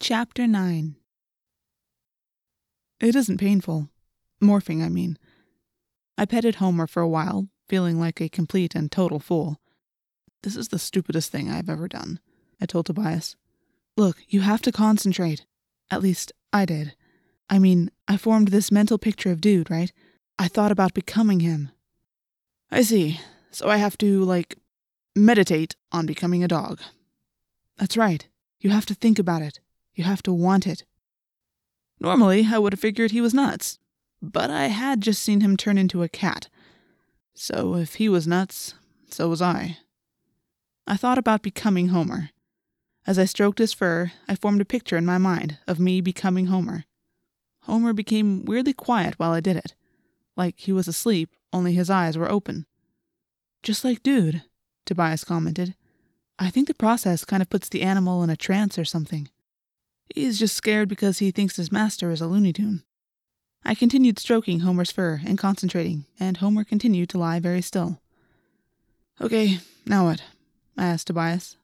Chapter 9 It isn't painful. Morphing, I mean. I petted Homer for a while, feeling like a complete and total fool. This is the stupidest thing I've ever done, I told Tobias. Look, you have to concentrate. At least, I did. I mean, I formed this mental picture of Dude, right? I thought about becoming him. I see. So I have to, like, meditate on becoming a dog. That's right. You have to think about it. You have to want it. Normally, I would have figured he was nuts, but I had just seen him turn into a cat. So if he was nuts, so was I. I thought about becoming Homer. As I stroked his fur, I formed a picture in my mind of me becoming Homer. Homer became weirdly quiet while I did it, like he was asleep, only his eyes were open. Just like Dude, Tobias commented. I think the process kind of puts the animal in a trance or something. He's just scared because he thinks his master is a Looney Tune. I continued stroking Homer's fur and concentrating, and Homer continued to lie very still. Okay, now what? I asked Tobias.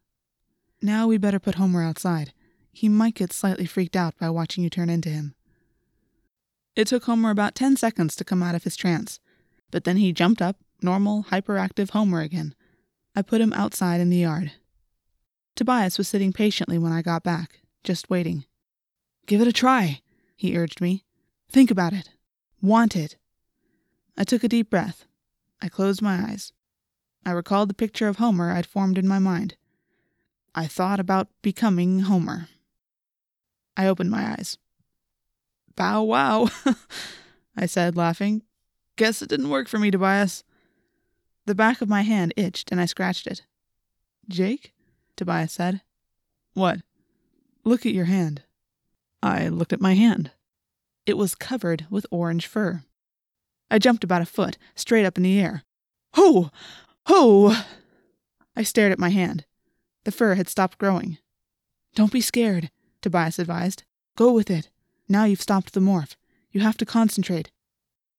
Now we better put Homer outside. He might get slightly freaked out by watching you turn into him. It took Homer about ten seconds to come out of his trance, but then he jumped up, normal, hyperactive Homer again. I put him outside in the yard. Tobias was sitting patiently when I got back, just waiting. Give it a try, he urged me. Think about it. Want it. I took a deep breath. I closed my eyes. I recalled the picture of Homer I'd formed in my mind. I thought about becoming Homer. I opened my eyes. Bow wow, I said, laughing. Guess it didn't work for me, Tobias. The back of my hand itched and I scratched it. Jake? Tobias said. What? Look at your hand. I looked at my hand. It was covered with orange fur. I jumped about a foot, straight up in the air. Ho! Ho! I stared at my hand. The fur had stopped growing. Don't be scared, Tobias advised. Go with it. Now you've stopped the morph. You have to concentrate.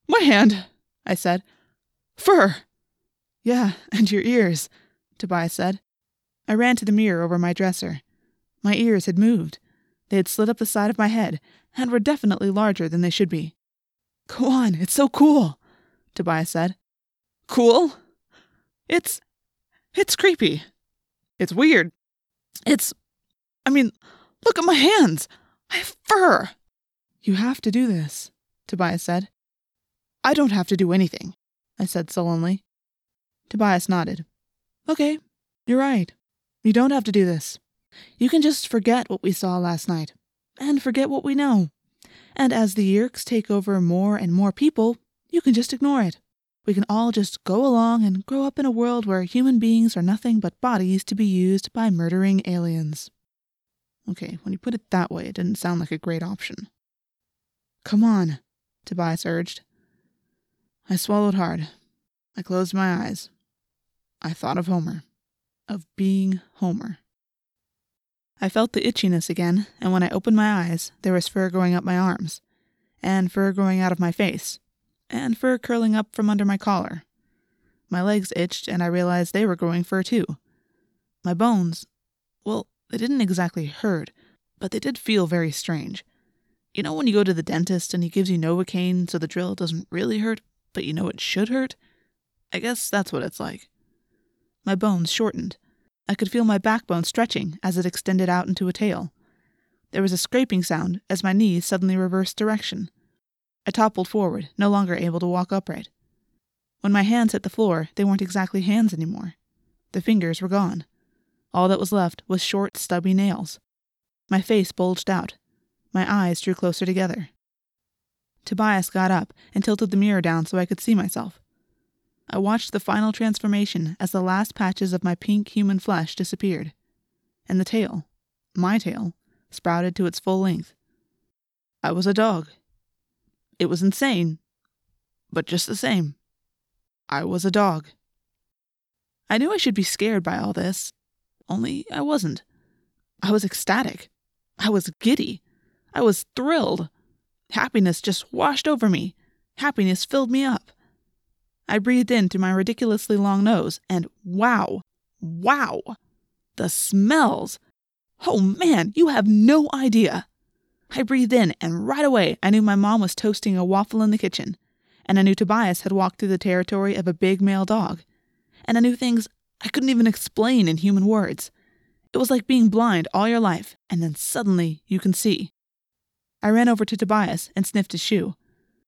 My hand, I said. Fur! Yeah, and your ears, Tobias said. I ran to the mirror over my dresser. My ears had moved. They had slid up the side of my head and were definitely larger than they should be. Go on, it's so cool, Tobias said. Cool? It's. it's creepy. It's weird. It's. I mean, look at my hands. I have fur. You have to do this, Tobias said. I don't have to do anything, I said sullenly. Tobias nodded. Okay, you're right. You don't have to do this. You can just forget what we saw last night, and forget what we know. And as the Yeerks take over more and more people, you can just ignore it. We can all just go along and grow up in a world where human beings are nothing but bodies to be used by murdering aliens. Okay, when you put it that way, it didn't sound like a great option. Come on, Tobias urged. I swallowed hard. I closed my eyes. I thought of Homer of being Homer. I felt the itchiness again, and when I opened my eyes, there was fur growing up my arms, and fur growing out of my face, and fur curling up from under my collar. My legs itched, and I realized they were growing fur too. My bones, well, they didn't exactly hurt, but they did feel very strange. You know when you go to the dentist and he gives you Novocaine so the drill doesn't really hurt, but you know it should hurt? I guess that's what it's like. My bones shortened. I could feel my backbone stretching as it extended out into a tail. There was a scraping sound as my knees suddenly reversed direction. I toppled forward, no longer able to walk upright. When my hands hit the floor, they weren't exactly hands anymore. The fingers were gone. All that was left was short, stubby nails. My face bulged out. My eyes drew closer together. Tobias got up and tilted the mirror down so I could see myself. I watched the final transformation as the last patches of my pink human flesh disappeared, and the tail, my tail, sprouted to its full length. I was a dog. It was insane, but just the same, I was a dog. I knew I should be scared by all this, only I wasn't. I was ecstatic. I was giddy. I was thrilled. Happiness just washed over me. Happiness filled me up. I breathed in through my ridiculously long nose, and wow, wow! The smells! Oh man, you have no idea. I breathed in, and right away I knew my mom was toasting a waffle in the kitchen, and I knew Tobias had walked through the territory of a big male dog, and I knew things I couldn't even explain in human words. It was like being blind all your life, and then suddenly you can see. I ran over to Tobias and sniffed his shoe.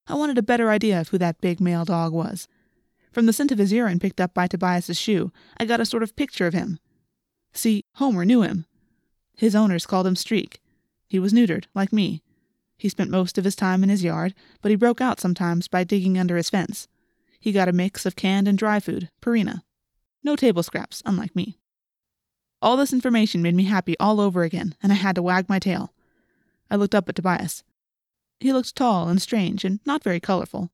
I wanted a better idea of who that big male dog was. From the scent of his urine picked up by Tobias's shoe, I got a sort of picture of him. See, Homer knew him. His owners called him Streak. He was neutered, like me. He spent most of his time in his yard, but he broke out sometimes by digging under his fence. He got a mix of canned and dry food, Purina. No table scraps, unlike me. All this information made me happy all over again, and I had to wag my tail. I looked up at Tobias. He looked tall and strange and not very colorful.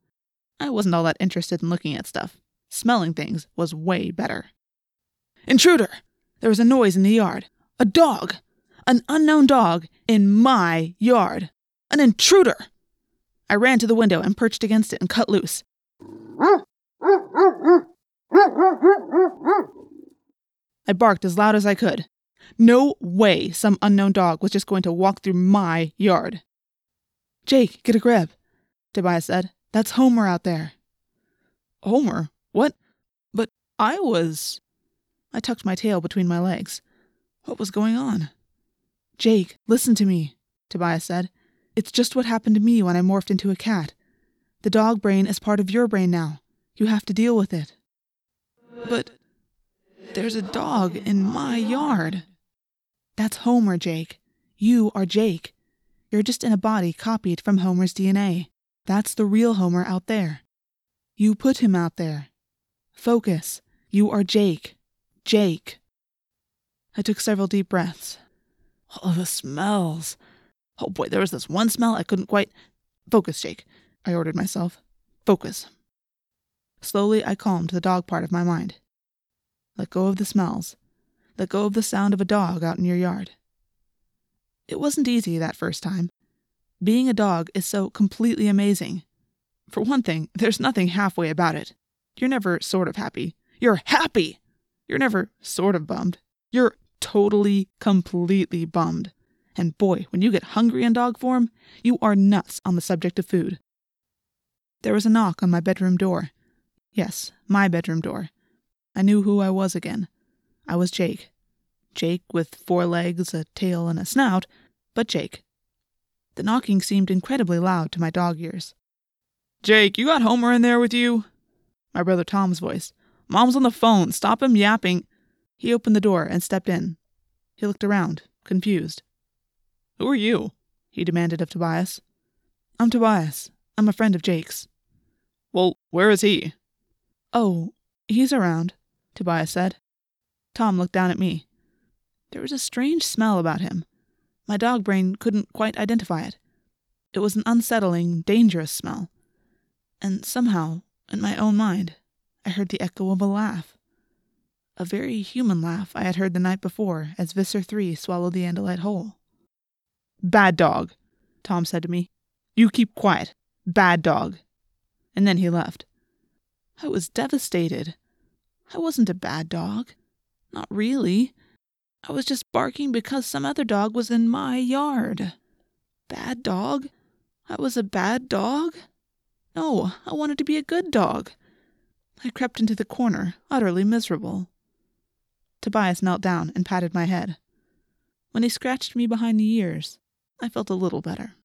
I wasn't all that interested in looking at stuff. Smelling things was way better. Intruder! There was a noise in the yard. A dog! An unknown dog in my yard. An intruder! I ran to the window and perched against it and cut loose. I barked as loud as I could. No way some unknown dog was just going to walk through my yard. Jake, get a grip, Tobias said. That's Homer out there. Homer? What? But I was. I tucked my tail between my legs. What was going on? Jake, listen to me, Tobias said. It's just what happened to me when I morphed into a cat. The dog brain is part of your brain now. You have to deal with it. But there's a dog in my yard. That's Homer, Jake. You are Jake. You're just in a body copied from Homer's DNA. That's the real Homer out there. You put him out there. Focus. You are Jake. Jake. I took several deep breaths. Oh, the smells. Oh boy, there was this one smell I couldn't quite. Focus, Jake. I ordered myself. Focus. Slowly, I calmed the dog part of my mind. Let go of the smells. Let go of the sound of a dog out in your yard. It wasn't easy that first time. Being a dog is so completely amazing. For one thing, there's nothing halfway about it. You're never sort of happy. You're happy! You're never sort of bummed. You're totally, completely bummed. And boy, when you get hungry in dog form, you are nuts on the subject of food. There was a knock on my bedroom door. Yes, my bedroom door. I knew who I was again. I was Jake. Jake with four legs, a tail, and a snout, but Jake. The knocking seemed incredibly loud to my dog ears. Jake, you got Homer in there with you? My brother Tom's voice. Mom's on the phone. Stop him yapping. He opened the door and stepped in. He looked around, confused. Who are you? he demanded of Tobias. I'm Tobias. I'm a friend of Jake's. Well, where is he? Oh, he's around. Tobias said. Tom looked down at me. There was a strange smell about him. My dog brain couldn't quite identify it. It was an unsettling, dangerous smell. And somehow, in my own mind, I heard the echo of a laugh. A very human laugh I had heard the night before as Visser 3 swallowed the Andalite whole. Bad dog, Tom said to me. You keep quiet. Bad dog. And then he left. I was devastated. I wasn't a bad dog. Not really. I was just barking because some other dog was in my yard. Bad dog? I was a bad dog? No, I wanted to be a good dog. I crept into the corner, utterly miserable. Tobias knelt down and patted my head. When he scratched me behind the ears, I felt a little better.